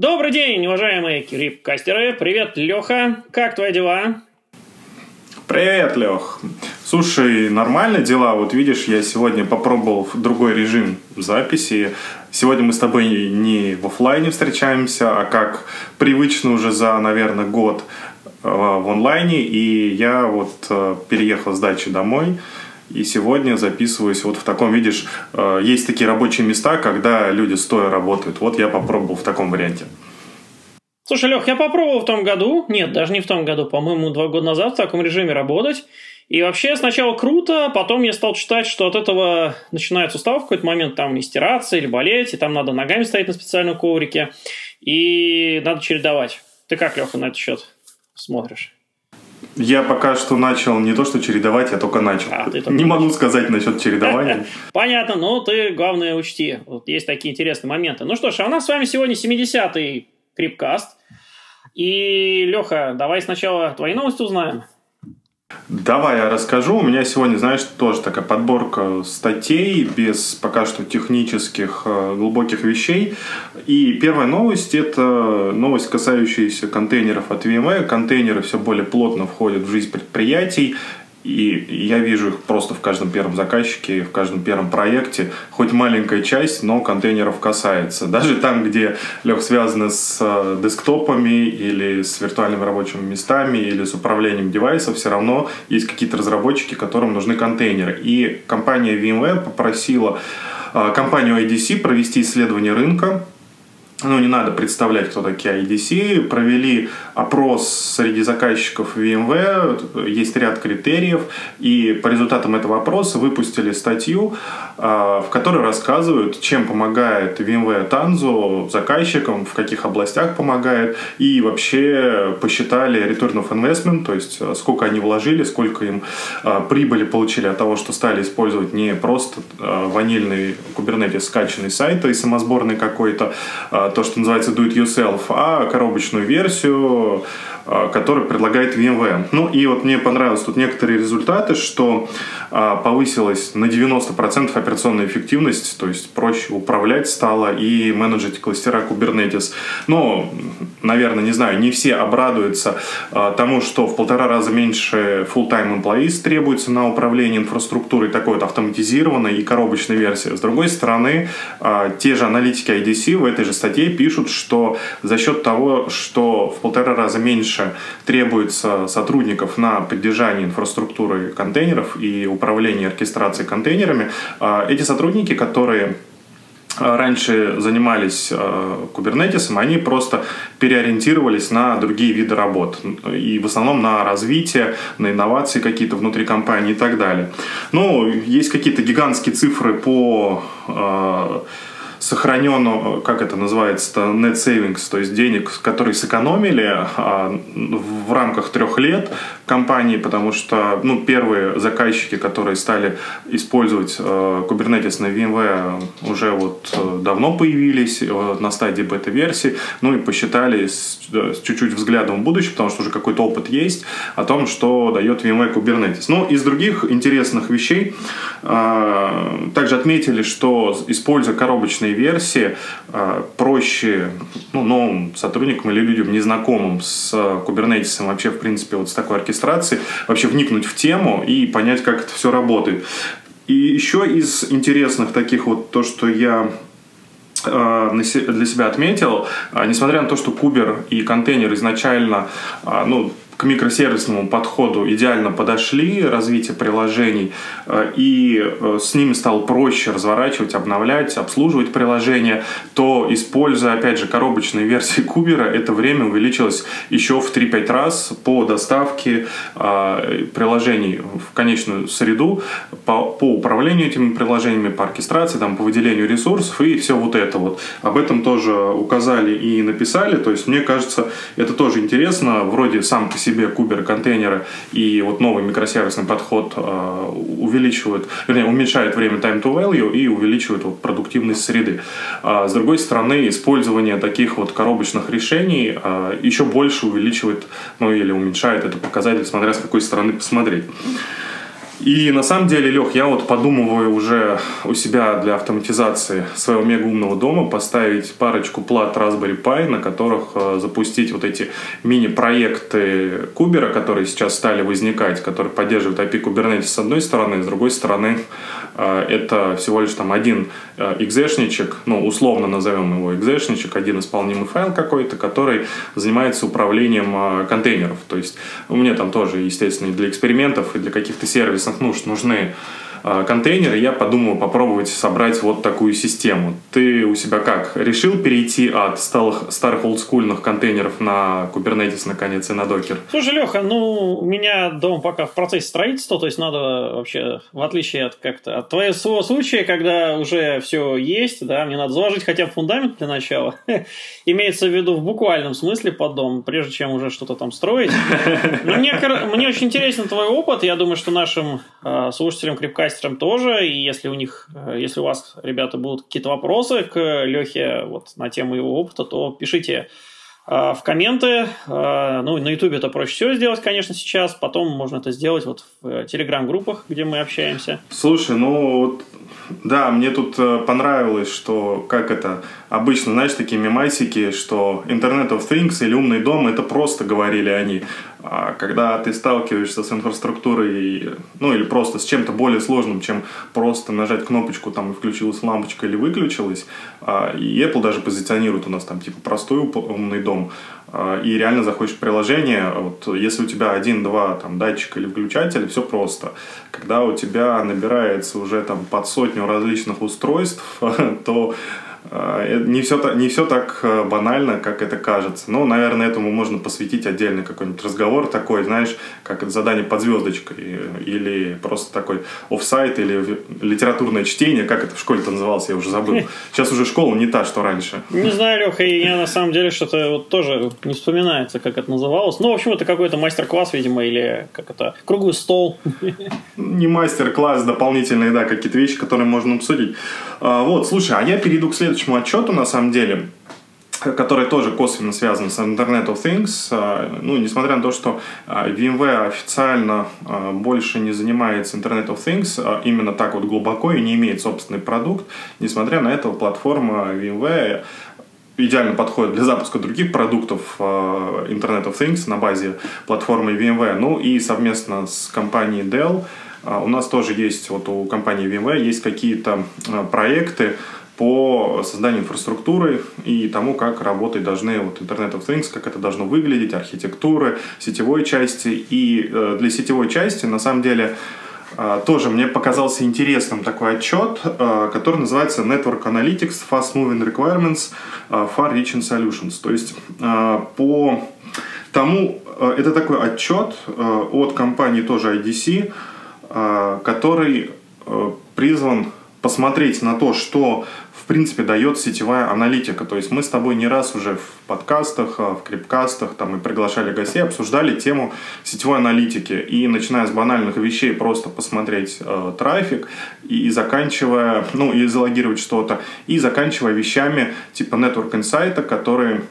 Добрый день, уважаемые крипкастеры. Привет, Леха. Как твои дела? Привет, Лех. Слушай, нормально дела. Вот видишь, я сегодня попробовал другой режим записи. Сегодня мы с тобой не в офлайне встречаемся, а как привычно уже за, наверное, год э, в онлайне. И я вот э, переехал с дачи домой. И сегодня записываюсь вот в таком, видишь, э, есть такие рабочие места, когда люди стоя работают. Вот я попробовал в таком варианте. Слушай, Лех, я попробовал в том году, нет, даже не в том году, по-моему, два года назад в таком режиме работать. И вообще сначала круто, потом я стал читать, что от этого начинается устав в какой-то момент там и стираться, или болеть, и там надо ногами стоять на специальном коврике, и надо чередовать. Ты как, Леха, на этот счет смотришь? Я пока что начал не то, что чередовать, я только начал. А, только не начал. могу сказать насчет чередования. Понятно, но ты, главное, учти. Вот есть такие интересные моменты. Ну что ж, а у нас с вами сегодня 70-й Крипкаст. И, Леха, давай сначала твои новости узнаем. Давай я расскажу. У меня сегодня, знаешь, тоже такая подборка статей без пока что технических э, глубоких вещей. И первая новость – это новость, касающаяся контейнеров от VMware. Контейнеры все более плотно входят в жизнь предприятий. И я вижу их просто в каждом первом заказчике, в каждом первом проекте. Хоть маленькая часть, но контейнеров касается. Даже там, где, Лех, связано с э, десктопами или с виртуальными рабочими местами или с управлением девайсов, все равно есть какие-то разработчики, которым нужны контейнеры. И компания VMware попросила э, компанию IDC провести исследование рынка ну, не надо представлять, кто такие IDC, провели опрос среди заказчиков VMware, есть ряд критериев, и по результатам этого опроса выпустили статью, а, в которой рассказывают, чем помогает VMware Tanzu заказчикам, в каких областях помогает, и вообще посчитали return of investment, то есть а, сколько они вложили, сколько им а, прибыли получили от того, что стали использовать не просто ванильный Kubernetes скачанный сайт и самосборный какой-то, то, что называется do it yourself, а коробочную версию, который предлагает VMware. Ну и вот мне понравилось тут некоторые результаты, что а, повысилась на 90% операционная эффективность, то есть проще управлять стало и менеджить кластера Kubernetes. Но, наверное, не знаю, не все обрадуются а, тому, что в полтора раза меньше full-time employees требуется на управление инфраструктурой такой вот автоматизированной и коробочной версии. С другой стороны, те же аналитики IDC в этой же статье пишут, что за счет того, что в полтора раза меньше меньше требуется сотрудников на поддержание инфраструктуры контейнеров и управление оркестрацией контейнерами, а, эти сотрудники, которые а, раньше занимались кубернетисом, они просто переориентировались на другие виды работ. И в основном на развитие, на инновации какие-то внутри компании и так далее. Ну, есть какие-то гигантские цифры по сохранен, как это называется, net savings, то есть денег, которые сэкономили а, в рамках трех лет компании, потому что ну, первые заказчики, которые стали использовать э, Kubernetes на VMware, уже вот э, давно появились э, на стадии бета-версии, ну и посчитали с, с чуть-чуть взглядом в будущее, потому что уже какой-то опыт есть о том, что дает VMware Kubernetes. Ну, из других интересных вещей также отметили, что используя коробочные бесплатной версии э, проще ну, новым сотрудникам или людям, незнакомым с Kubernetes, вообще, в принципе, вот с такой оркестрацией, вообще вникнуть в тему и понять, как это все работает. И еще из интересных таких вот то, что я э, для себя отметил, э, несмотря на то, что кубер и контейнер изначально ну, к микросервисному подходу идеально подошли, развитие приложений, э, и э, с ними стало проще разворачивать, обновлять, обслуживать приложения, то, используя, опять же, коробочные версии Кубера, это время увеличилось еще в 3-5 раз по доставке э, приложений в конечную среду, по, по управлению этими приложениями, по оркестрации, там, по выделению ресурсов и все вот это вот. Об этом тоже указали и написали, то есть мне кажется, это тоже интересно, вроде сам по себе себе кубер-контейнеры и вот новый микросервисный подход э, увеличивают, вернее, уменьшают время time to value и увеличивают вот, продуктивность среды. А с другой стороны, использование таких вот коробочных решений э, еще больше увеличивает, ну или уменьшает этот показатель, смотря с какой стороны посмотреть. И на самом деле, Лех, я вот подумываю уже у себя для автоматизации своего мега умного дома поставить парочку плат Raspberry Pi, на которых э, запустить вот эти мини-проекты Кубера, которые сейчас стали возникать, которые поддерживают API Kubernetes с одной стороны, с другой стороны это всего лишь там один э, экзешничек, ну, условно назовем его экзешничек, один исполнимый файл какой-то, который занимается управлением контейнеров. То есть меня там тоже, естественно, и для экспериментов, и для каких-то сервисов интересных нужд нужны а, контейнеры, я подумал попробовать собрать вот такую систему. Ты у себя как? Решил перейти от старых, старых олдскульных контейнеров на Kubernetes наконец и на Docker? Слушай, Леха, ну, у меня дом пока в процессе строительства, то есть надо вообще, в отличие от как-то от твоего случая, когда уже все есть, да, мне надо заложить хотя бы фундамент для начала. Имеется в виду в буквальном смысле под дом, прежде чем уже что-то там строить. Но мне, мне очень интересен твой опыт. Я думаю, что нашим э, слушателям Крепка подкастерам тоже, и если у них, э, если у вас, ребята, будут какие-то вопросы к Лехе вот на тему его опыта, то пишите э, в комменты. Э, ну, на YouTube это проще всего сделать, конечно, сейчас. Потом можно это сделать вот в телеграм-группах, где мы общаемся. Слушай, ну вот да, мне тут понравилось, что как это обычно, знаешь, такие мемасики, что Internet of Things или умный дом, это просто говорили они. А когда ты сталкиваешься с инфраструктурой, ну или просто с чем-то более сложным, чем просто нажать кнопочку, там и включилась лампочка или выключилась, а, и Apple даже позиционирует у нас там типа простой умный дом, а, и реально заходишь в приложение, вот если у тебя один-два там датчика или выключателя, все просто. Когда у тебя набирается уже там под сотню различных устройств, то не все, не все так э, банально, как это кажется. Но, наверное, этому можно посвятить отдельный какой-нибудь разговор такой, знаешь, как задание под звездочкой, или просто такой офсайт, или литературное чтение, как это в школе-то называлось, я уже забыл. Сейчас уже школа не та, что раньше. Не знаю, Леха, и я на самом деле что-то вот тоже не вспоминается, как это называлось. Ну, в общем, это какой-то мастер-класс, видимо, или как это, круглый стол. Не мастер-класс, дополнительные, да, какие-то вещи, которые можно обсудить. А, вот, слушай, а я перейду к следующему следующему отчету, на самом деле, который тоже косвенно связан с Internet of Things. А, ну, несмотря на то, что а, VMware официально а, больше не занимается Internet of Things, именно так вот глубоко и не имеет собственный продукт, несмотря на это платформа VMware идеально подходит для запуска других продуктов Internet of Things на базе платформы VMware. Ну и совместно с компанией Dell у нас тоже есть, вот у компании VMware есть какие-то проекты, по созданию инфраструктуры и тому, как работать должны вот Internet of Things, как это должно выглядеть, архитектуры, сетевой части. И э, для сетевой части, на самом деле, э, тоже мне показался интересным такой отчет, э, который называется Network Analytics Fast Moving Requirements Far Reaching Solutions. То есть по тому, это такой отчет от компании тоже IDC, который призван посмотреть на то, что принципе, дает сетевая аналитика. То есть мы с тобой не раз уже в подкастах, а, в крипкастах там, и приглашали гостей, обсуждали тему сетевой аналитики. И начиная с банальных вещей, просто посмотреть э, трафик, и, и заканчивая, ну, и залогировать что-то, и заканчивая вещами типа Network Insight, которые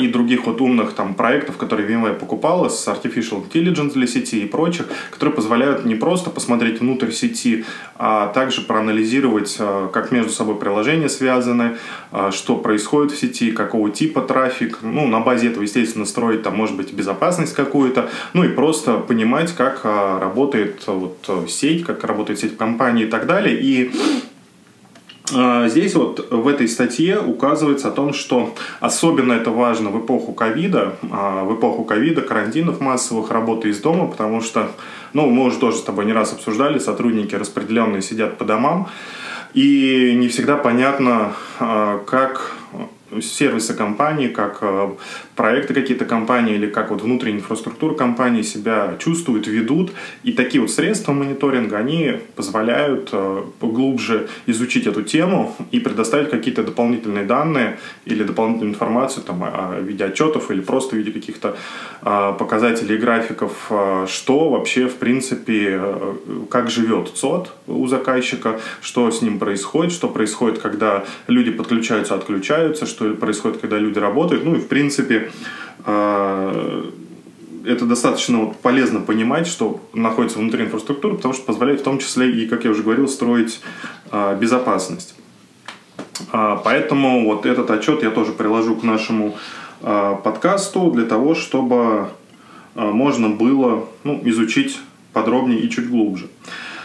и других вот умных там проектов, которые VMware покупала с Artificial Intelligence для сети и прочих, которые позволяют не просто посмотреть внутрь сети, а также проанализировать, а, как между собой приложения связаны, а, что происходит в сети, какого типа трафик. Ну, на базе этого, естественно, строить там, может быть, безопасность какую-то, ну и просто понимать, как работает вот сеть, как работает сеть компании и так далее. И а, здесь вот в этой статье указывается о том, что особенно это важно в эпоху ковида, а, в эпоху ковида, карантинов массовых, работы из дома, потому что, ну, мы уже тоже с тобой не раз обсуждали, сотрудники распределенные сидят по домам, и не всегда понятно, а, как сервисы компании, как э, проекты какие-то компании или как вот внутренняя инфраструктура компании себя чувствуют, ведут. И такие вот средства мониторинга, они позволяют э, глубже изучить эту тему и предоставить какие-то дополнительные данные или дополнительную информацию там, о виде отчетов или просто в виде каких-то э, показателей графиков, что вообще в принципе, как живет ЦОД у заказчика, что с ним происходит, что происходит, когда люди подключаются, отключаются, что что происходит, когда люди работают. Ну и, в принципе, а, это достаточно вот полезно понимать, что находится внутри инфраструктуры, потому что позволяет в том числе и, как я уже говорил, строить а, безопасность. А, поэтому вот этот отчет я тоже приложу к нашему подкасту для того, чтобы можно было ну, изучить подробнее и чуть глубже.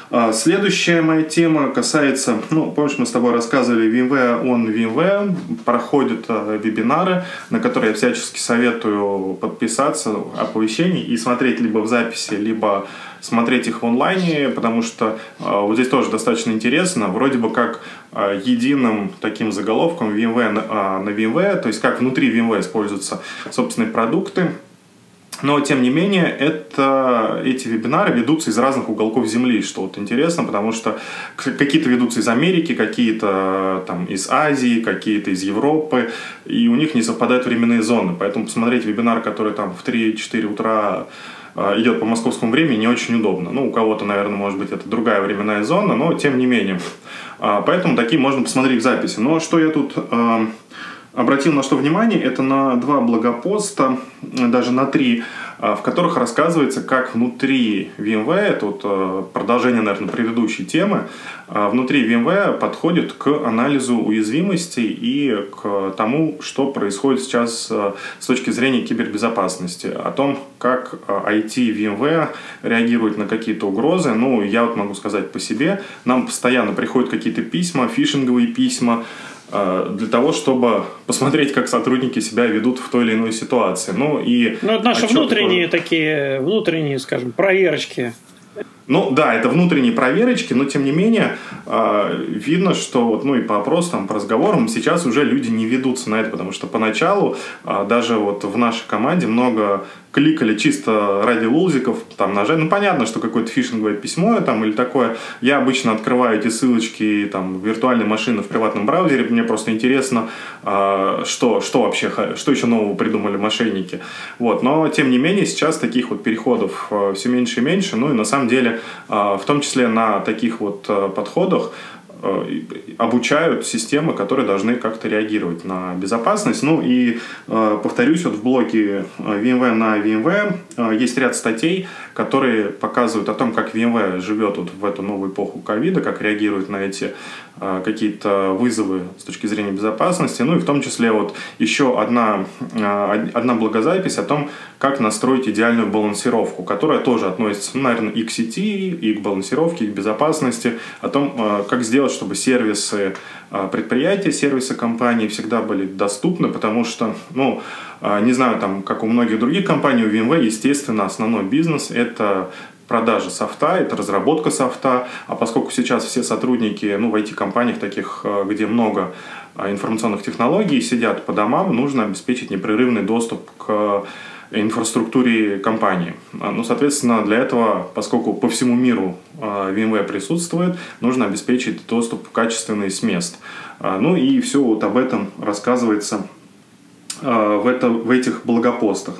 А, следующая моя тема касается, ну, помнишь, мы с тобой рассказывали VMware on VMware, проходят а, вебинары, на которые я всячески советую подписаться, оповещений и смотреть либо в записи, либо смотреть их в онлайне, потому что э, вот здесь тоже достаточно интересно, вроде бы как э, единым таким заголовком VMware на, э, на VMware, то есть как внутри VMware используются собственные продукты, но, тем не менее, это, эти вебинары ведутся из разных уголков Земли, что вот интересно, потому что какие-то ведутся из Америки, какие-то там из Азии, какие-то из Европы, и у них не совпадают временные зоны. Поэтому посмотреть вебинар, который там в 3-4 утра а, идет по московскому времени, не очень удобно. Ну, у кого-то, наверное, может быть, это другая временная зона, но тем не менее. А, поэтому такие можно посмотреть в записи. Но что я тут а, обратил на что внимание, это на два блогопоста, даже на три, а, в которых рассказывается, как внутри VMware, это вот а, продолжение, наверное, предыдущей темы, а, внутри VMware подходит к анализу уязвимостей и к тому, что происходит сейчас с точки зрения кибербезопасности, о том, как IT VMware реагирует на какие-то угрозы. Ну, я вот могу сказать по себе, нам постоянно приходят какие-то письма, фишинговые письма, для того, чтобы посмотреть, как сотрудники себя ведут в той или иной ситуации. Ну, и ну это наши внутренние такое... такие, внутренние, скажем, проверочки. Ну да, это внутренние проверочки, но тем не менее э, видно, что вот, ну и по опросам, по разговорам сейчас уже люди не ведутся на это, потому что поначалу э, даже вот в нашей команде много кликали чисто ради лузиков, там нажать. Ну, понятно, что какое-то фишинговое письмо там или такое. Я обычно открываю эти ссылочки там виртуальной машины в приватном браузере. Мне просто интересно, э, что, что вообще, что еще нового придумали мошенники. Вот. Но, тем не менее, сейчас таких вот переходов все меньше и меньше. Ну, и на самом деле, в том числе на таких вот э, подходах. Э, обучают системы, которые должны как-то реагировать на безопасность. Ну и э, повторюсь, вот в блоге э, VMware на VMware есть ряд статей, которые показывают о том, как VMware живет вот в эту новую эпоху ковида, как реагирует на эти какие-то вызовы с точки зрения безопасности. Ну и в том числе вот еще одна, одна благозапись о том, как настроить идеальную балансировку, которая тоже относится, ну, наверное, и к сети, и к балансировке, и к безопасности, о том, как сделать сделать, чтобы сервисы а, предприятия, сервисы компании всегда были доступны, потому что, ну, а, не знаю, там, как у многих других компаний, у VMware, естественно, основной бизнес – это продажа софта, это разработка софта, а поскольку сейчас все сотрудники ну, в IT-компаниях таких, а, где много информационных технологий, сидят по домам, нужно обеспечить непрерывный доступ к инфраструктуре компании. Ну, соответственно, для этого, поскольку по всему миру а, VMware присутствует, нужно обеспечить доступ качественный с мест. А, ну и все вот об этом рассказывается а, в, это, в этих блогопостах.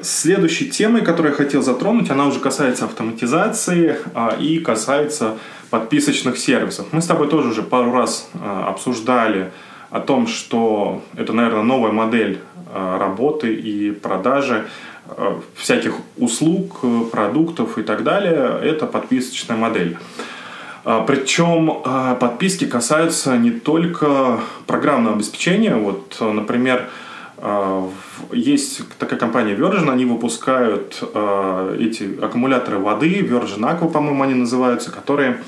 Следующей темой, которую я хотел затронуть, она уже касается автоматизации и касается подписочных сервисов. Мы с тобой тоже уже пару раз обсуждали о том, что это, наверное, новая модель Э, работы и продажи э, всяких услуг, э, продуктов и так далее, это подписочная модель. Причем подписки касаются не только программного обеспечения. Вот, например, есть такая компания Virgin, они выпускают эти аккумуляторы воды, Virgin Aqua, по-моему, они называются, которые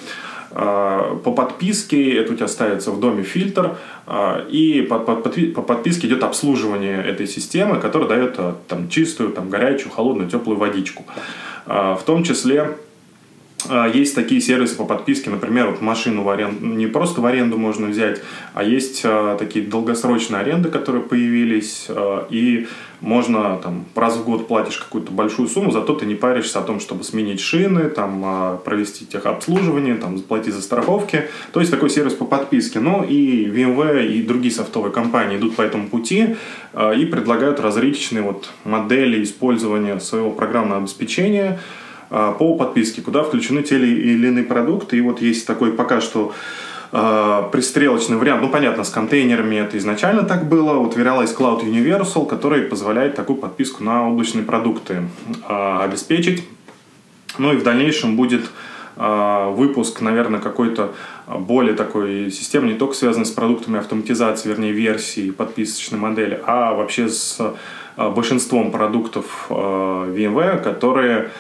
по подписке, это у тебя ставится в доме фильтр, а, и по, по, по подписке идет обслуживание этой системы, которая дает а, там, чистую, там, горячую, холодную, теплую водичку. В том числе есть такие сервисы по подписке, например, вот машину в аренду, не просто в аренду можно взять, а есть такие долгосрочные аренды, которые появились, и можно там раз в год платишь какую-то большую сумму, зато ты не паришься о том, чтобы сменить шины, там, а, провести техобслуживание, там, заплатить за страховки. То есть такой сервис по подписке. Ну и VMware и другие софтовые компании идут по этому пути а, и предлагают различные вот модели использования своего программного обеспечения а, по подписке, куда включены те или иные продукты. И вот есть такой пока что э, пристрелочный вариант. Ну, понятно, с контейнерами это изначально так было. Вот Verilize Cloud Universal, который позволяет такую подписку на облачные продукты э, обеспечить. Ну и в дальнейшем будет э, выпуск, наверное, какой-то более такой системы, не только связанный с продуктами автоматизации, вернее, версии подписочной модели, а вообще с большинством продуктов VMware, которые а,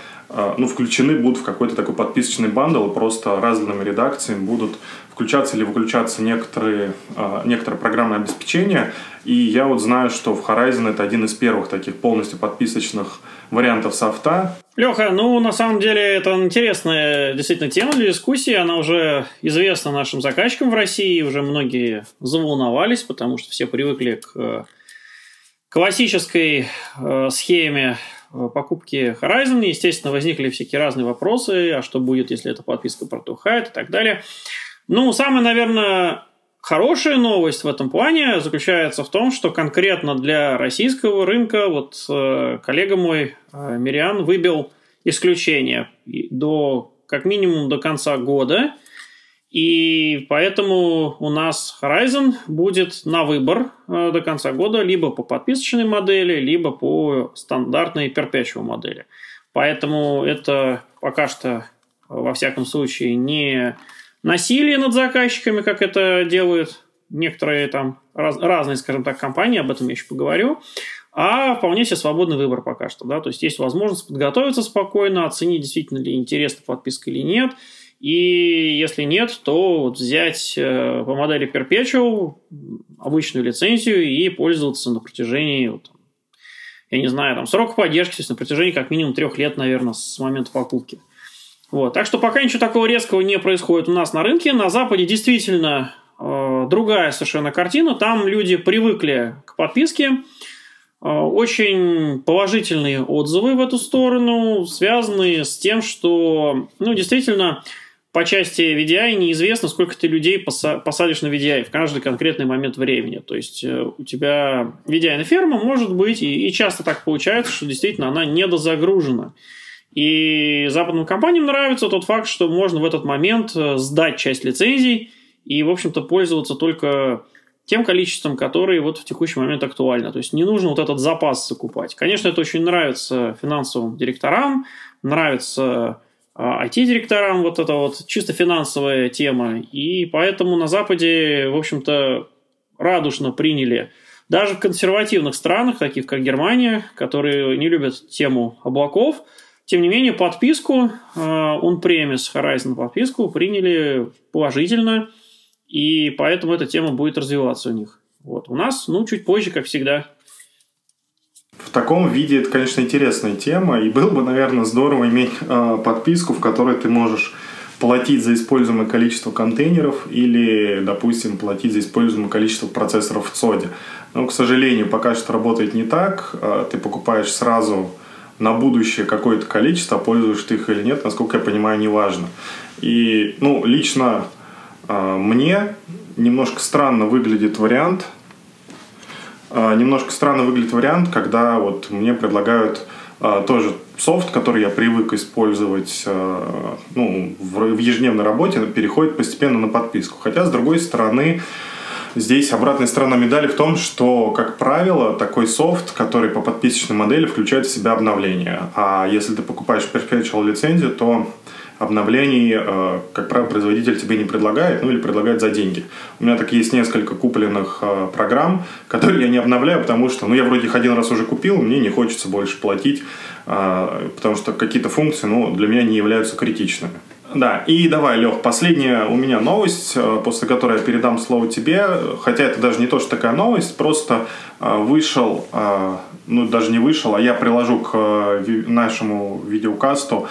ну, включены будут в какой-то такой подписочный бандл, просто разными редакциями будут включаться или выключаться некоторые, а, некоторые программное обеспечение. И я вот знаю, что в Horizon это один из первых таких полностью подписочных вариантов софта. Леха, ну, на самом деле, это интересная действительно тема для дискуссии. Она уже известна нашим заказчикам в России. Уже многие заволновались, потому что все привыкли к э, классической э, схеме покупки Horizon, естественно, возникли всякие разные вопросы, а что будет, если эта подписка протухает и так далее. Ну, самая, наверное, хорошая новость в этом плане заключается в том, что конкретно для российского рынка вот э, коллега мой э, Мириан выбил исключение. До как минимум до конца года – и поэтому у нас Horizon будет на выбор э, до конца года либо по подписочной модели, либо по стандартной perpetual модели. Поэтому это пока что, во всяком случае, не насилие над заказчиками, как это делают некоторые там раз, разные, скажем так, компании, об этом я еще поговорю, а вполне себе свободный выбор пока что. Да? То есть есть возможность подготовиться спокойно, оценить, действительно ли интересна подписка или нет – и если нет, то вот взять э, по модели Perpetual обычную лицензию и пользоваться на протяжении, вот, я не знаю, там срок поддержки, то есть на протяжении как минимум трех лет, наверное, с момента покупки. Вот. Так что пока ничего такого резкого не происходит у нас на рынке. На Западе действительно э, другая совершенно картина. Там люди привыкли к подписке. Э, очень положительные отзывы в эту сторону, связанные с тем, что, ну, действительно, по части VDI неизвестно, сколько ты людей посадишь на VDI в каждый конкретный момент времени. То есть э, у тебя VDI ферма может быть, и, и часто так получается, что действительно она недозагружена. И западным компаниям нравится тот факт, что можно в этот момент э, сдать часть лицензий и, в общем-то, пользоваться только тем количеством, которые вот в текущий момент актуально. То есть не нужно вот этот запас закупать. Конечно, это очень нравится финансовым директорам, нравится IT-директорам а, вот это вот чисто финансовая тема. И поэтому на Западе, в общем-то, радушно приняли даже в консервативных странах, таких как Германия, которые не любят тему облаков, тем не менее, подписку, он премис Horizon подписку приняли положительно, и поэтому эта тема будет развиваться у них. Вот. У нас, ну, чуть позже, как всегда. Таком виде это, конечно, интересная тема, и было бы, наверное, здорово иметь э, подписку, в которой ты можешь платить за используемое количество контейнеров или, допустим, платить за используемое количество процессоров в ЦОДе. Но, к сожалению, пока что работает не так. Э, ты покупаешь сразу на будущее какое-то количество, а пользуешь ты их или нет, насколько я понимаю, неважно. И, ну, лично мне немножко странно выглядит вариант – а, немножко странно выглядит вариант, когда вот мне предлагают а, тоже софт, который я привык использовать а, ну, в ежедневной работе, переходит постепенно на подписку. Хотя, с другой стороны, Здесь обратная сторона медали в том, что, как правило, такой софт, который по подписочной модели включает в себя обновления. А если ты покупаешь perpetual лицензию, то обновлений, э, как правило, производитель тебе не предлагает, ну или предлагает за деньги. У меня так есть несколько купленных э, программ, которые я не обновляю, потому что, ну, я вроде их один раз уже купил, мне не хочется больше платить, э, потому что какие-то функции, ну, для меня не являются критичными. Да, и давай, Лех, последняя у меня новость, после которой я передам слово тебе, хотя это даже не то, что такая новость, просто вышел, ну даже не вышел, а я приложу к нашему видеокасту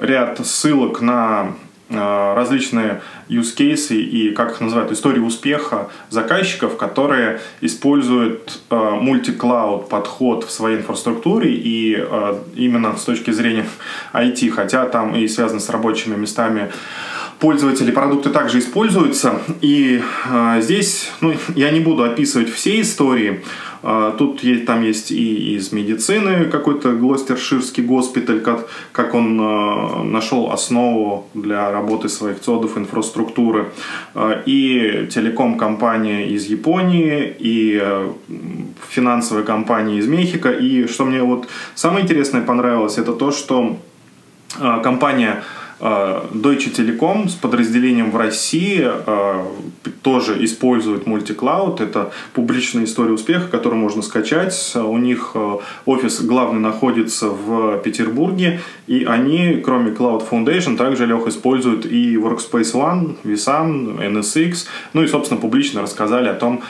ряд ссылок на э, различные use cases и, как их называют, истории успеха заказчиков, которые используют э, мультиклауд подход в своей инфраструктуре и э, именно с точки зрения IT, хотя там и связано с рабочими местами пользователей продукты также используются. И э, здесь ну, я не буду описывать все истории. Э, тут есть, там есть и из медицины какой-то Глостерширский госпиталь, как, как он э, нашел основу для работы своих цодов инфраструктуры. Э, и телеком-компания из Японии, и финансовая компания из Мехико. И что мне вот самое интересное понравилось, это то, что компания а, Deutsche Telekom с подразделением в России а, тоже использует мультиклауд. Это публичная история успеха, которую можно скачать. У них а, офис главный находится в Петербурге, и они, кроме Cloud Foundation, также, Лех, используют и Workspace ONE, vSAN, NSX, ну и, собственно, публично рассказали о том,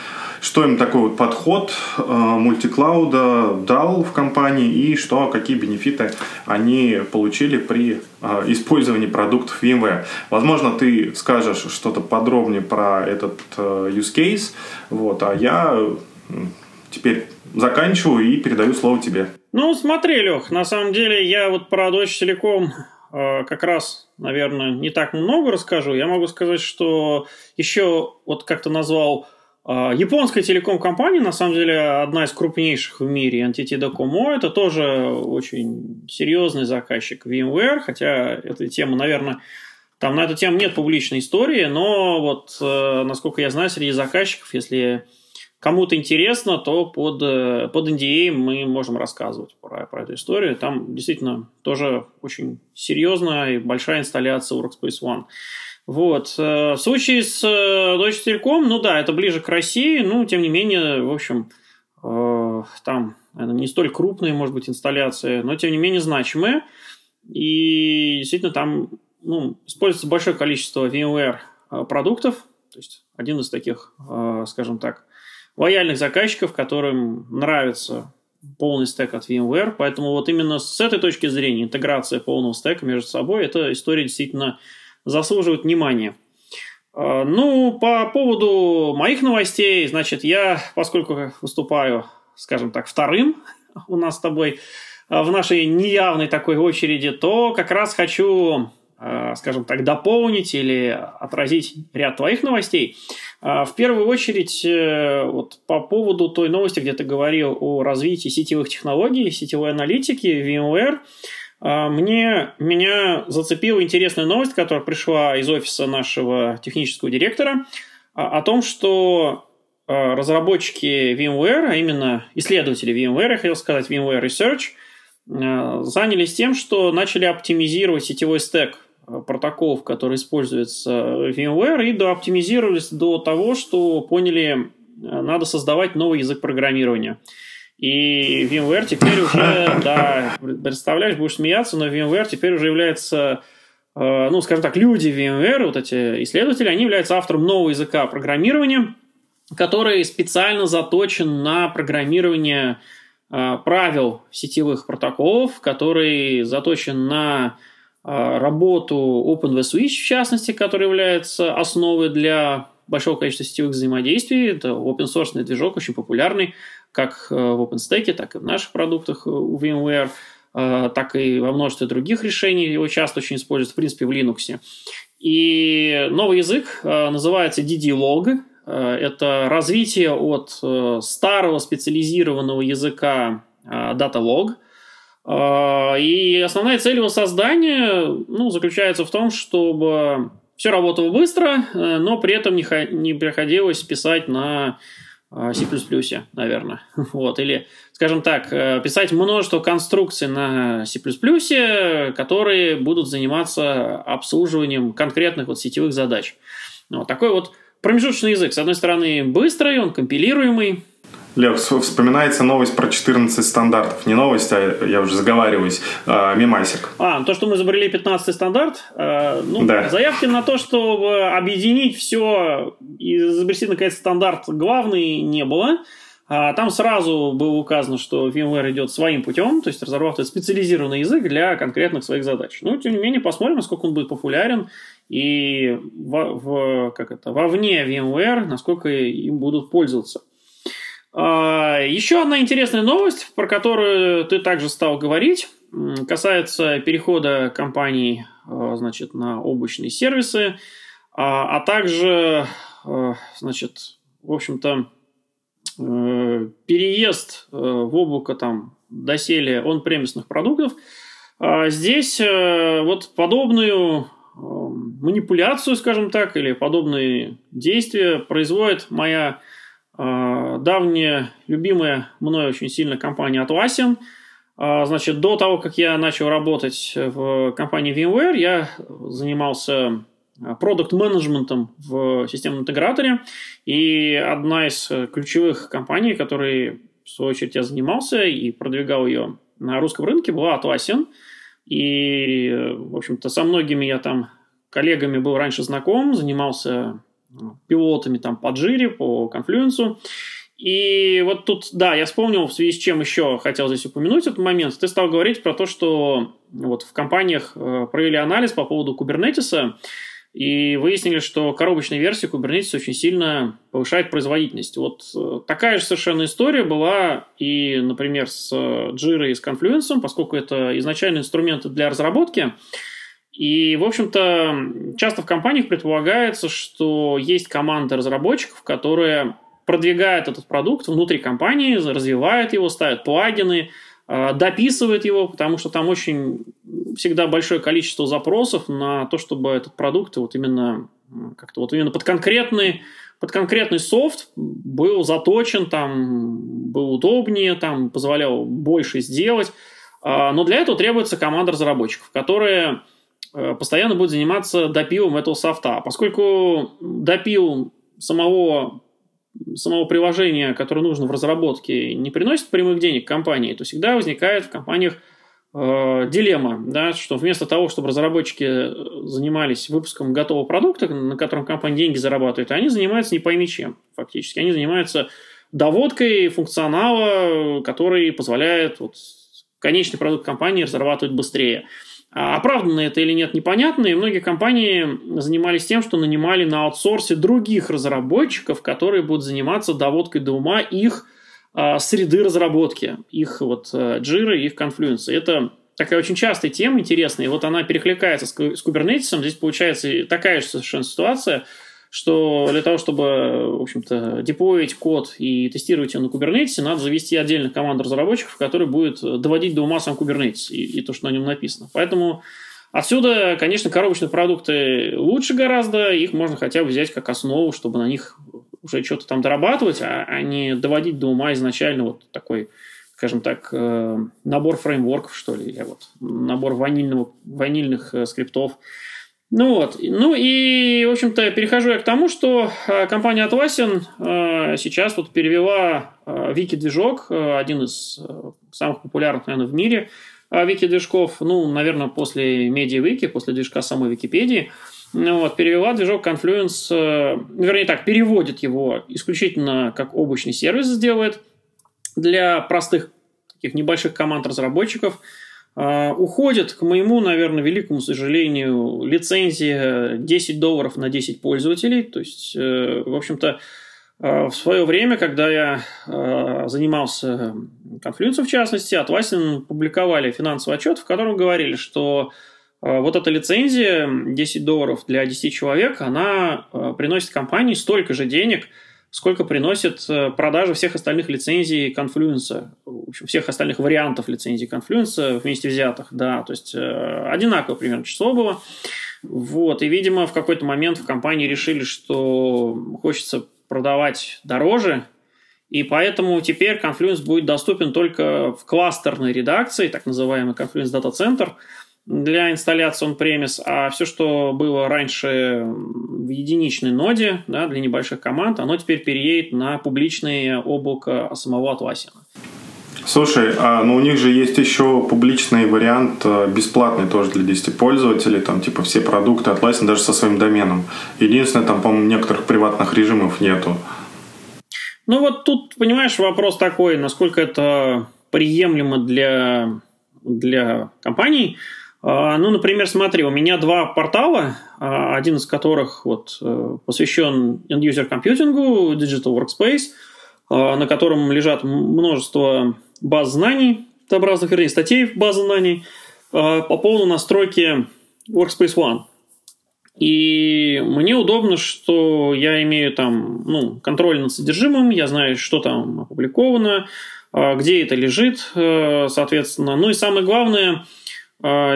что им такой вот подход э, мультиклауда дал в компании и что, какие бенефиты они получили при э, использовании продуктов VMware. Возможно, ты скажешь что-то подробнее про этот э, use case, вот, а я теперь заканчиваю и передаю слово тебе. Ну, смотри, Лех, на самом деле я вот про целиком э, как раз, наверное, не так много расскажу. Я могу сказать, что еще, вот как ты назвал, японская телеком-компания, на самом деле, одна из крупнейших в мире, NTT Docomo, это тоже очень серьезный заказчик VMware, хотя эта тема, наверное, там на эту тему нет публичной истории, но вот, э, насколько я знаю, среди заказчиков, если кому-то интересно, то под, э, под NDA мы можем рассказывать про, про эту историю. Там действительно тоже очень серьезная и большая инсталляция Workspace ONE. Вот. Э, в случае с э, Deutsche Telekom, ну да, это ближе к России, ну, тем не менее, в общем, э, там наверное, не столь крупные, может быть, инсталляции, но, тем не менее, значимые. И действительно там ну, используется большое количество VMware продуктов, то есть один из таких, скажем так, лояльных заказчиков, которым нравится полный стек от VMware, поэтому вот именно с этой точки зрения интеграция полного стека между собой, эта история действительно заслуживают внимания. А, ну, по поводу моих новостей, значит, я, поскольку выступаю, скажем так, вторым у нас с тобой а, в нашей неявной такой очереди, то как раз хочу, а, скажем так, дополнить или отразить ряд твоих новостей. В первую очередь, э, вот по поводу той новости, где ты говорил о развитии сетевых технологий, сетевой аналитики, VMware – мне, меня зацепила интересная новость, которая пришла из офиса нашего технического директора, а, о том, что а, разработчики VMware, а именно исследователи VMware, я хотел сказать VMware Research, занялись тем, что начали оптимизировать сетевой стек протоколов, которые используются в VMware, и дооптимизировались до того, что поняли, надо создавать новый язык программирования – и VMware теперь уже, да, представляешь, будешь смеяться, но VMware теперь уже является, э, ну, скажем так, люди VMware, вот эти исследователи, они являются автором нового языка программирования, который специально заточен на программирование э, правил сетевых протоколов, который заточен на э, работу OpenVSwitch, в частности, который является основой для большого количества сетевых взаимодействий. Это open source движок, очень популярный, как э, в OpenStack, так и в наших продуктах э, у VMware, э, так и во множестве других решений. Его часто очень используют, в принципе, в Linux. И новый язык называется DD-Log. Это развитие от старого специализированного языка DataLog. И основная цель его создания ну, заключается в том, чтобы все работало быстро, но при этом не, приходилось писать на C++, наверное. Вот. Или, скажем так, э, писать множество конструкций на C++, которые будут заниматься обслуживанием конкретных вот сетевых задач. Вот такой вот промежуточный язык. С одной стороны, быстрый, он компилируемый, Лев, вспоминается новость про 14 стандартов. Не новость, а я уже заговариваюсь. А, мимасик. А, ну, то, что мы изобрели 15 стандарт. А, ну, да. Заявки на то, чтобы объединить все и изобрести, наконец, стандарт главный, не было. А, там сразу было указано, что VMware идет своим путем, то есть разрабатывает специализированный язык для конкретных своих задач. Но, тем не менее, посмотрим, насколько он будет популярен и в, в, как это, вовне VMware, насколько им будут пользоваться. А, еще одна интересная новость, про которую ты также стал говорить, касается перехода компаний значит, на облачные сервисы, а, а также, значит, в общем-то, переезд в облако там доселе он-премисных продуктов. А здесь вот подобную манипуляцию, скажем так, или подобные действия производит моя э, давняя, любимая мной очень сильно компания Atlassian. Э, значит, до того, как я начал работать в компании VMware, я занимался продукт-менеджментом в системном интеграторе. И одна из ключевых компаний, которой, в свою очередь, я занимался и продвигал ее на русском рынке, была Atlassian. И, в общем-то, со многими я там коллегами был раньше знаком, занимался пилотами там по Джире, по конфлюенсу. И вот тут, да, я вспомнил, в связи с чем еще хотел здесь упомянуть этот момент. Ты стал говорить про то, что вот в компаниях э, провели анализ по поводу кубернетиса и выяснили, что коробочная версия Kubernetes очень сильно повышает производительность. Вот э, такая же совершенно история была и, например, с Jira и с Confluence, поскольку это изначально инструменты для разработки, и, в общем-то, часто в компаниях предполагается, что есть команда разработчиков, которые продвигают этот продукт внутри компании, развивают его, ставят плагины, а, дописывают его, потому что там очень всегда большое количество запросов на то, чтобы этот продукт вот именно как-то вот именно под конкретный под конкретный софт был заточен, там был удобнее, там позволял больше сделать. А, но для этого требуется команда разработчиков, которые постоянно будет заниматься допилом этого софта. Поскольку допил самого, самого приложения, которое нужно в разработке, не приносит прямых денег компании, то всегда возникает в компаниях э, дилемма, да, что вместо того, чтобы разработчики э, занимались выпуском готового продукта, на котором компания деньги зарабатывает, они занимаются не пойми чем, фактически. Они занимаются доводкой функционала, который позволяет вот, конечный продукт компании разрабатывать быстрее. А оправданно это или нет, непонятно, и многие компании занимались тем, что нанимали на аутсорсе других разработчиков, которые будут заниматься доводкой до ума их а, среды разработки, их вот а, Jira, их Confluence. Это такая очень частая тема интересная, и вот она перекликается с, с Kubernetes, здесь получается такая же совершенно ситуация – что для того, чтобы, в общем-то, деплоить код и тестировать его на Kubernetes, надо завести отдельную команду разработчиков, которая будет доводить до ума сам Kubernetes и, и то, что на нем написано. Поэтому отсюда, конечно, коробочные продукты лучше гораздо, их можно хотя бы взять как основу, чтобы на них уже что-то там дорабатывать, а, а не доводить до ума изначально вот такой скажем так, э, набор фреймворков, что ли, или вот набор ванильного, ванильных э, скриптов. Ну вот, ну и, в общем-то, перехожу я к тому, что э, компания Atlassian э, сейчас вот перевела э, Вики-движок, один из самых популярных, наверное, в мире Вики-движков, ну, наверное, после MediaWiki, после движка самой Википедии, ну, вот, перевела движок Confluence, вернее так, переводит его исключительно как облачный сервис сделает для простых таких небольших команд разработчиков – уходит, к моему, наверное, великому сожалению, лицензия 10 долларов на 10 пользователей. То есть, э, в общем-то, э, в свое время, когда я э, занимался конфлюенсом, в частности, Atlassian публиковали финансовый отчет, в котором говорили, что вот эта лицензия 10 долларов для 10 человек, она приносит компании столько же денег – сколько приносит э, продажа всех остальных лицензий общем, всех остальных вариантов лицензий Confluence вместе взятых, да, то есть э, одинаковое примерно число было. Вот, и, видимо, в какой-то момент в компании решили, что хочется продавать дороже, и поэтому теперь Confluence будет доступен только в кластерной редакции, так называемый Confluence Data Center – для инсталляции on-premise, а все, что было раньше в единичной ноде да, для небольших команд, оно теперь переедет на публичное облако самого Atlassian. Слушай, а ну у них же есть еще публичный вариант, э, бесплатный тоже для 10 пользователей, там типа все продукты Atlassian даже со своим доменом. Единственное, там, по-моему, некоторых приватных режимов нету. Ну вот тут, понимаешь, вопрос такой, насколько это приемлемо для, для компаний – а, ну, например, смотри, у меня два портала, а, один из которых вот, э, посвящен end-user компьютингу, Digital Workspace, а, на котором лежат множество баз знаний, разных, вернее, статей в базы знаний, по поводу настройки Workspace ONE. И мне удобно, что я имею там ну, контроль над содержимым, я знаю, что там опубликовано, а, где это лежит, э, соответственно. Ну и самое главное а,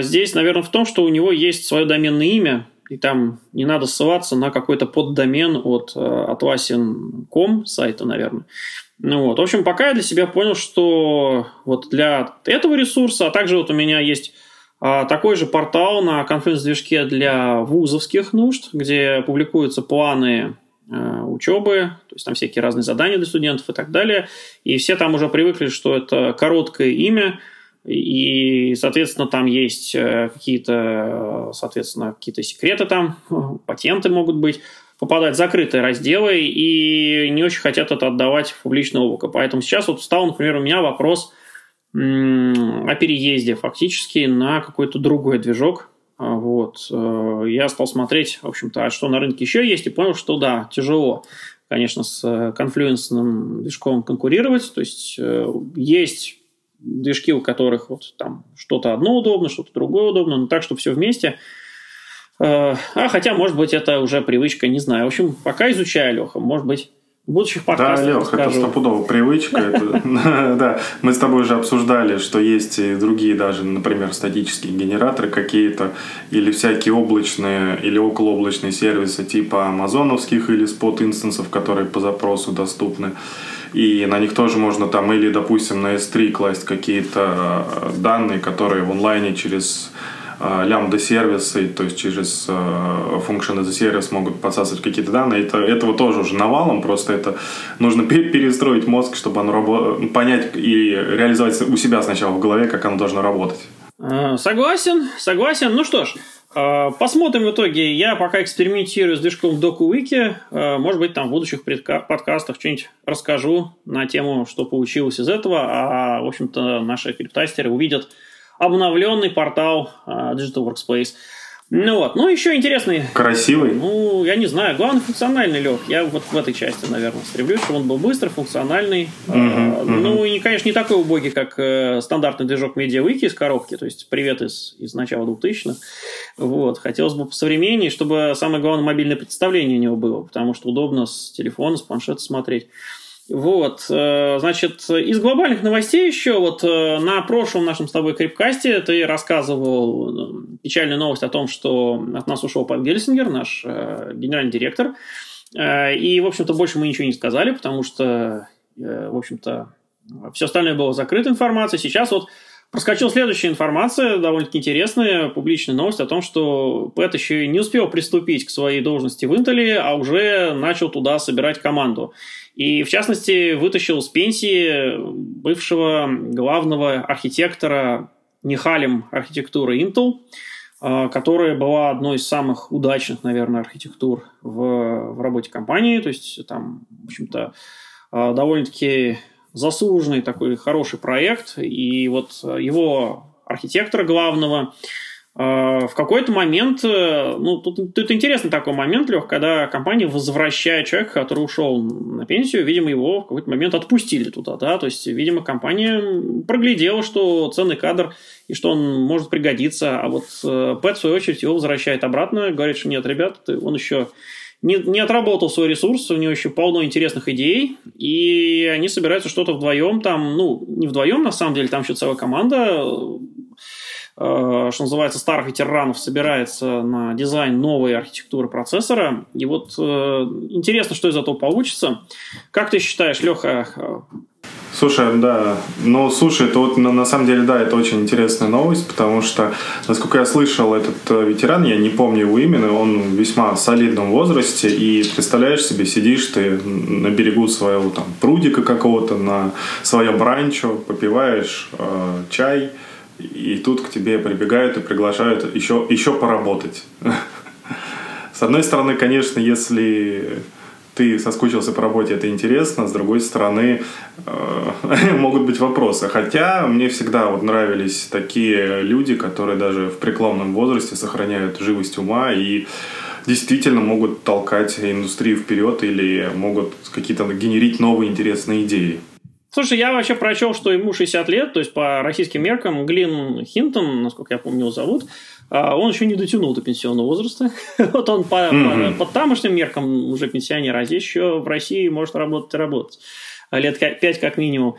здесь, наверное, в том, что у него есть свое доменное имя, и там не надо ссылаться на какой-то поддомен от э, atlassian.com сайта, наверное. Ну вот. В общем, пока я для себя понял, что вот для этого ресурса, а также вот у меня есть а, такой же портал на конференц-движке для вузовских нужд, где публикуются планы э, учебы, то есть там всякие разные задания для студентов и так далее. И все там уже привыкли, что это короткое имя, и, соответственно, там есть э, какие-то, соответственно, какие-то секреты там, патенты могут быть, попадать в закрытые разделы и не очень хотят это отдавать в публичное облако. Поэтому сейчас вот встал, например, у меня вопрос – о переезде фактически на какой-то другой движок. А, вот. Э, я стал смотреть, в общем-то, а что на рынке еще есть, и понял, что да, тяжело, конечно, с конфлюенсным движком конкурировать. То есть э, есть движки, у которых вот там что-то одно удобно, что-то другое удобно, но так, что все вместе. Э, а хотя, может быть, это уже привычка, не знаю. В общем, пока изучаю, Леха. Может быть, будущих подкастах. Да, Лех, это стопудово привычка. Да, мы с тобой уже обсуждали, что есть и другие даже, например, статические генераторы какие-то, или всякие облачные или околооблачные сервисы типа амазоновских или спот-инстансов, которые по запросу доступны. И на них тоже можно там или, допустим, на S3 класть какие-то э, данные, которые в онлайне через Э, лямбда сервисы, то есть через function as a могут подсасывать какие-то данные. Это, этого тоже уже навалом, просто это нужно перестроить мозг, чтобы оно рабо- понять и реализовать у себя сначала в голове, как оно должно работать. Э, согласен, согласен. Ну что ж, э, Посмотрим в итоге. Я пока экспериментирую с движком DokuWiki. Может быть, там в будущих подкастах что-нибудь расскажу на тему, что получилось из этого. А, в общем-то, наши криптастеры увидят, обновленный портал uh, Digital Workspace. Ну вот, ну еще интересный. Красивый? Ну, я не знаю, главное функциональный, Лех. Я вот в этой части, наверное, стремлюсь, чтобы он был быстрый, функциональный. Uh-huh, uh-huh. Ну и, конечно, не такой убогий, как э, стандартный движок MediaWiki из коробки, то есть привет из, из начала 2000-х. Вот, хотелось бы посовременнее, чтобы самое главное мобильное представление у него было, потому что удобно с телефона, с планшета смотреть. Вот, э, значит, из глобальных новостей еще, вот э, на прошлом нашем с тобой крипкасте ты рассказывал э, печальную новость о том, что от нас ушел Пат Гельсингер, наш генеральный директор, и, в общем-то, больше мы ничего не сказали, потому что, в общем-то, все остальное было закрытой информацией. Сейчас вот Проскочила следующая информация, довольно-таки интересная, публичная новость о том, что Пэт еще не успел приступить к своей должности в Интеле, а уже начал туда собирать команду. И, в частности, вытащил с пенсии бывшего главного архитектора Нихалем архитектуры Intel, а, которая была одной из самых удачных, наверное, архитектур в, в работе компании. То есть там, в общем-то, а, довольно-таки заслуженный такой хороший проект. И вот его архитектора главного в какой-то момент, э, ну, тут, тут интересный такой момент, Лех, когда компания возвращает человека, который ушел на пенсию, видимо, его в какой-то момент отпустили туда, да, то есть, видимо, компания проглядела, что ценный кадр и что он может пригодиться, а вот э, Пэт, в свою очередь, его возвращает обратно, говорит, что нет, ребят, он еще не, не отработал свой ресурс, у него еще полно интересных идей, и они собираются что-то вдвоем там, ну, не вдвоем, на самом деле, там еще целая команда, Э, что называется, старых ветеранов собирается на дизайн новой архитектуры процессора. И вот э, интересно, что из этого получится. Как ты считаешь, Леха, э, Слушай, да, ну, слушай, это вот на, на самом деле, да, это очень интересная новость, потому что, насколько я слышал, этот ветеран, я не помню его именно, он в весьма солидном возрасте, и представляешь себе, сидишь ты на берегу своего там прудика какого-то, на своем ранчо, попиваешь э, чай, и тут к тебе прибегают и приглашают еще, еще поработать. С одной стороны, конечно, если ты соскучился по работе, это интересно. С другой стороны, э, могут быть вопросы. Хотя мне всегда вот нравились такие люди, которые даже в преклонном возрасте сохраняют живость ума и действительно могут толкать индустрию вперед или могут какие-то генерить новые интересные идеи. Слушай, я вообще прочел, что ему 60 лет, то есть по российским меркам Глин Хинтон, насколько я помню, его зовут, он еще не дотянул до пенсионного возраста. вот он по, mm-hmm. по, по тамошним меркам уже пенсионер, а здесь еще в России может работать и работать. Лет пять как минимум.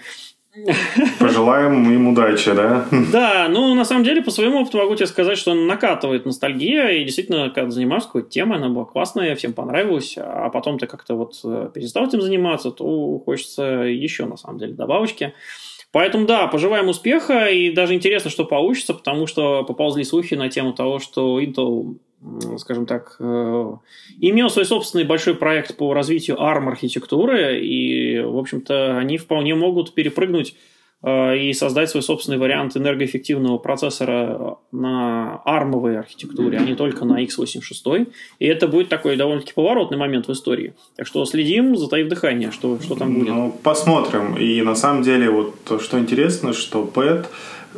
Пожелаем им удачи, да? Да, ну, на самом деле, по своему опыту могу тебе сказать, что накатывает ностальгия, и действительно, когда занимался какой-то темой, она была классная, всем понравилась, а потом ты как-то вот э, перестал этим заниматься, то хочется еще, на самом деле, добавочки. Поэтому, да, пожелаем успеха, и даже интересно, что получится, потому что поползли слухи на тему того, что Intel скажем так, э, имел свой собственный большой проект по развитию ARM-архитектуры, и, в общем-то, они вполне могут перепрыгнуть и создать свой собственный вариант энергоэффективного процессора на армовой архитектуре, а не только на x86. И это будет такой довольно-таки поворотный момент в истории. Так что следим, затаив дыхание, что, что там будет. Ну, посмотрим. И на самом деле, вот что интересно, что Пэт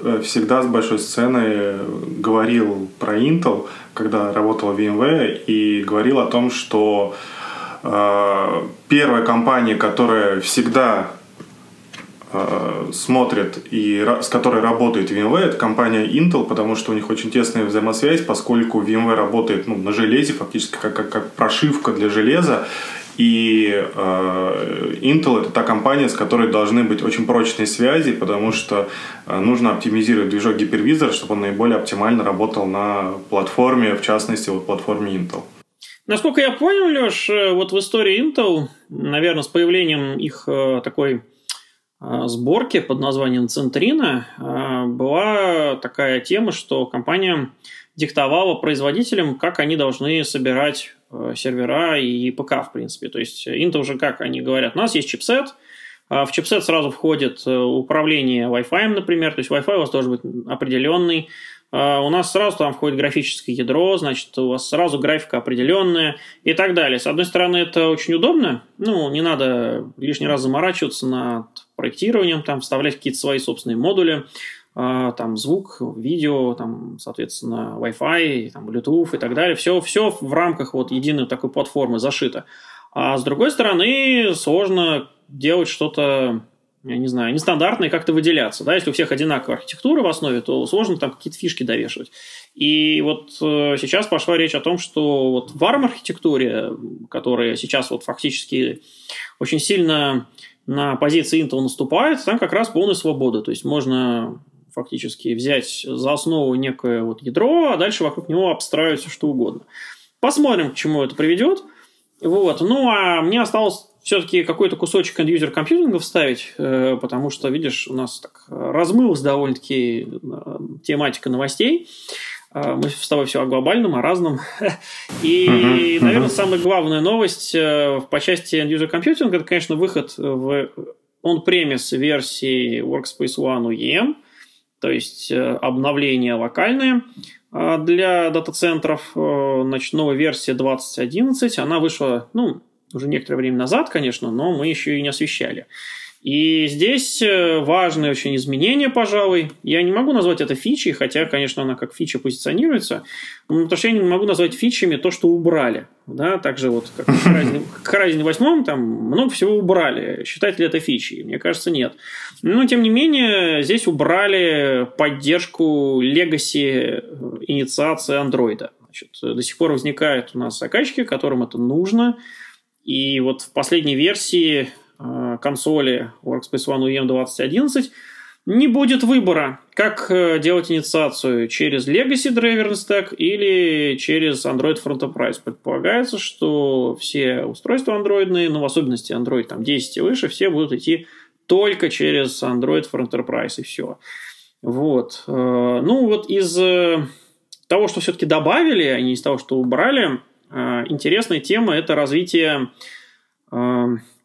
Э, всегда с большой сцены говорил про Intel, когда работал в VMware, и говорил о том, что э, первая компания, которая всегда э, смотрит и с которой работает VMware, это компания Intel, потому что у них очень тесная взаимосвязь, поскольку VMware работает ну, на железе, фактически как, как, как прошивка для железа, и э, Intel это та компания, с которой должны быть очень прочные связи, потому что э, нужно оптимизировать движок гипервизора, чтобы он наиболее оптимально работал на платформе, в частности, вот платформе Intel. Насколько я понял, Леш, э, вот в истории Intel, наверное, с появлением их э, такой э, сборки под названием Центрина была такая тема, что компания диктовала производителям, как они должны собирать Э, сервера и ПК, в принципе. То есть Intel уже как они говорят, у нас есть чипсет, а в чипсет сразу входит э, управление Wi-Fi, например, то есть Wi-Fi у вас должен быть определенный. А у нас сразу там входит графическое ядро, значит, у вас сразу графика определенная и так далее. С одной стороны, это очень удобно, ну, не надо лишний раз заморачиваться над проектированием, там, вставлять какие-то свои собственные модули. А, там звук, видео, там, соответственно, Wi-Fi, там, Bluetooth и так далее. Все, все в рамках вот единой такой платформы зашито. А с другой стороны, сложно делать что-то, я не знаю, нестандартное, как-то выделяться. Да? Если у всех одинаковая архитектура в основе, то сложно там какие-то фишки довешивать. И вот э, сейчас пошла речь о том, что вот в ARM-архитектуре, которая сейчас вот фактически очень сильно на позиции Intel наступает, там как раз полная свобода. То есть можно фактически взять за основу некое вот ядро, а дальше вокруг него обстраивать все что угодно. Посмотрим, к чему это приведет. Вот. Ну, а мне осталось все-таки какой-то кусочек end-user компьютинга вставить, э, потому что, видишь, у нас так размылась довольно-таки э, тематика новостей. Э, мы с тобой все о глобальном, о разном. И, наверное, самая главная новость по части end-user компьютинга, это, конечно, выход в on-premise версии Workspace ONE UEM – то есть э, обновление локальное э, для дата-центров. Э, значит, новая версия 2011, она вышла, ну, уже некоторое время назад, конечно, но мы еще и не освещали. И здесь э, важное очень изменение, пожалуй. Я не могу назвать это фичей, хотя, конечно, она как фича позиционируется, потому что я не могу назвать фичами то, что убрали. Да, также вот как в Horizon 8 там много всего убрали. Считать ли это фичей? Мне кажется, нет. Но, тем не менее, здесь убрали поддержку Legacy э, инициации андроида. Значит, до сих пор возникают у нас заказчики, которым это нужно. И вот в последней версии консоли Workspace ONE UEM 2011 не будет выбора, как э, делать инициацию через Legacy Driver Stack или через Android for Enterprise. Предполагается, что все устройства андроидные, ну, в особенности Android там, 10 и выше, все будут идти только через Android for Enterprise и все. Вот. Э, ну, вот из того, что все-таки добавили, а не из того, что убрали, интересная тема – это развитие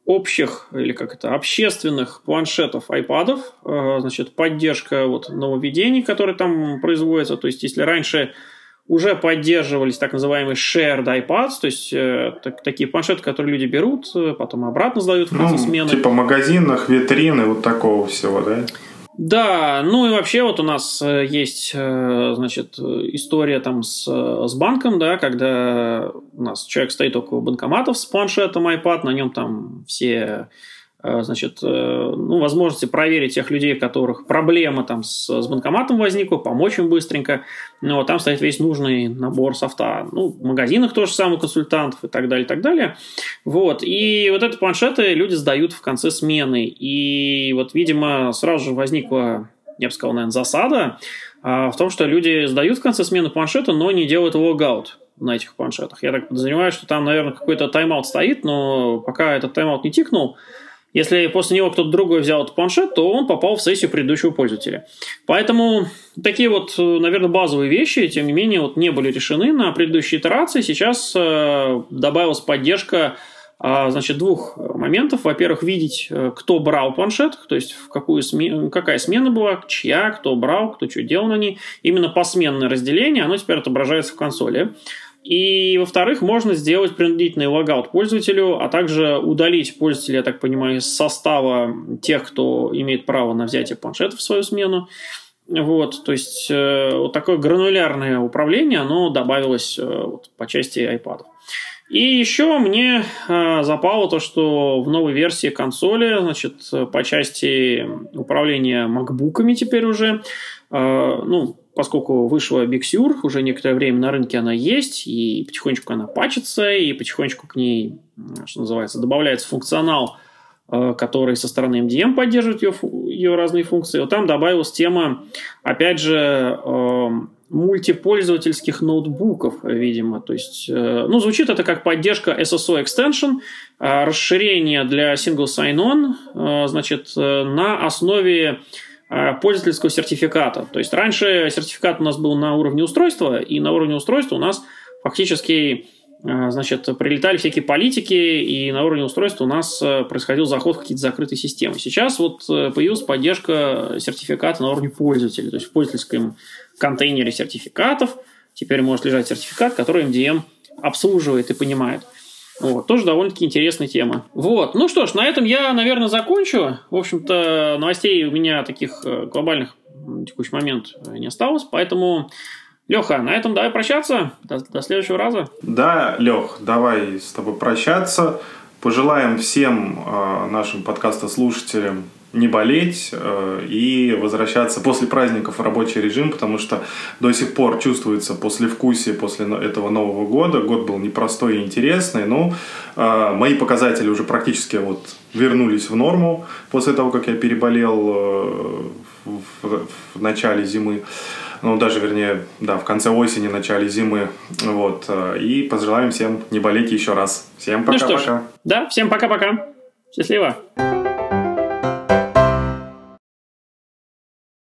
общих или как это общественных планшетов айпадов, э, значит поддержка вот нововведений, которые там производятся. То есть если раньше уже поддерживались так называемые shared iPads, то есть э, так, такие планшеты, которые люди берут, э, потом обратно сдают в конце ну, смены. Типа магазинах, витрины, вот такого всего, да? Да, ну и вообще вот у нас э, есть, э, значит, история там с, с банком, да, когда у нас человек стоит около банкоматов с планшетом iPad, на нем там все Э, значит, э, ну, возможности проверить тех людей, у которых проблема там с, с банкоматом возникла, помочь им быстренько. Ну, вот там стоит весь нужный набор софта. Ну, в магазинах тоже самое консультантов и так далее, и так далее. Вот. И вот эти планшеты люди сдают в конце смены. И вот, видимо, сразу же возникла, я бы сказал, наверное, засада а, в том, что люди сдают в конце смены планшеты, но не делают логаут на этих планшетах. Я так подозреваю, что там, наверное, какой-то тайм-аут стоит, но пока этот тайм-аут не тикнул, если после него кто-то другой взял этот планшет, то он попал в сессию предыдущего пользователя. Поэтому такие вот, наверное, базовые вещи, тем не менее, вот не были решены на предыдущей итерации. Сейчас э, добавилась поддержка э, значит, двух моментов. Во-первых, видеть, э, кто брал планшет, то есть в какую сме... какая смена была, чья, кто брал, кто что делал на ней. Именно посменное разделение, оно теперь отображается в консоли. И, во-вторых, можно сделать принудительный логаут пользователю, а также удалить пользователя, я так понимаю, из состава тех, кто имеет право на взятие планшета в свою смену. Вот, то есть э, вот такое гранулярное управление, оно добавилось э, вот, по части iPad. И еще мне э, запало то, что в новой версии консоли, значит, по части управления макбуками теперь уже, э, ну, поскольку вышла Big Sur, уже некоторое время на рынке она есть, и потихонечку она пачется, и потихонечку к ней, что называется, добавляется функционал, э, который со стороны MDM поддерживает ее, ее разные функции. Вот там добавилась тема, опять же, э, мультипользовательских ноутбуков, видимо. То есть, э, ну, звучит это как поддержка SSO Extension, расширение для Single Sign-On, значит, на основе Э, пользовательского сертификата. То есть раньше сертификат у нас был на уровне устройства, и на уровне устройства у нас фактически э, значит, прилетали всякие политики, и на уровне устройства у нас э, происходил заход в какие-то закрытые системы. Сейчас вот появилась поддержка сертификата на уровне пользователя, то есть в пользовательском контейнере сертификатов теперь может лежать сертификат, который MDM обслуживает и понимает. Вот, тоже довольно-таки интересная тема. Вот, ну что ж, на этом я, наверное, закончу. В общем-то, новостей у меня таких э, глобальных в текущий момент э, не осталось, поэтому Леха, на этом давай прощаться. До, до следующего раза. Да, Лех, давай с тобой прощаться. Пожелаем всем э, нашим подкастослушателям не болеть э, и возвращаться после праздников в рабочий режим, потому что до сих пор чувствуется послевкусие после этого Нового года. Год был непростой и интересный, но э, мои показатели уже практически вот вернулись в норму после того, как я переболел э, в, в начале зимы ну, даже, вернее, да, в конце осени, начале зимы, вот, и пожелаем всем не болеть еще раз. Всем пока-пока. Ну ж, да, всем пока-пока. Счастливо.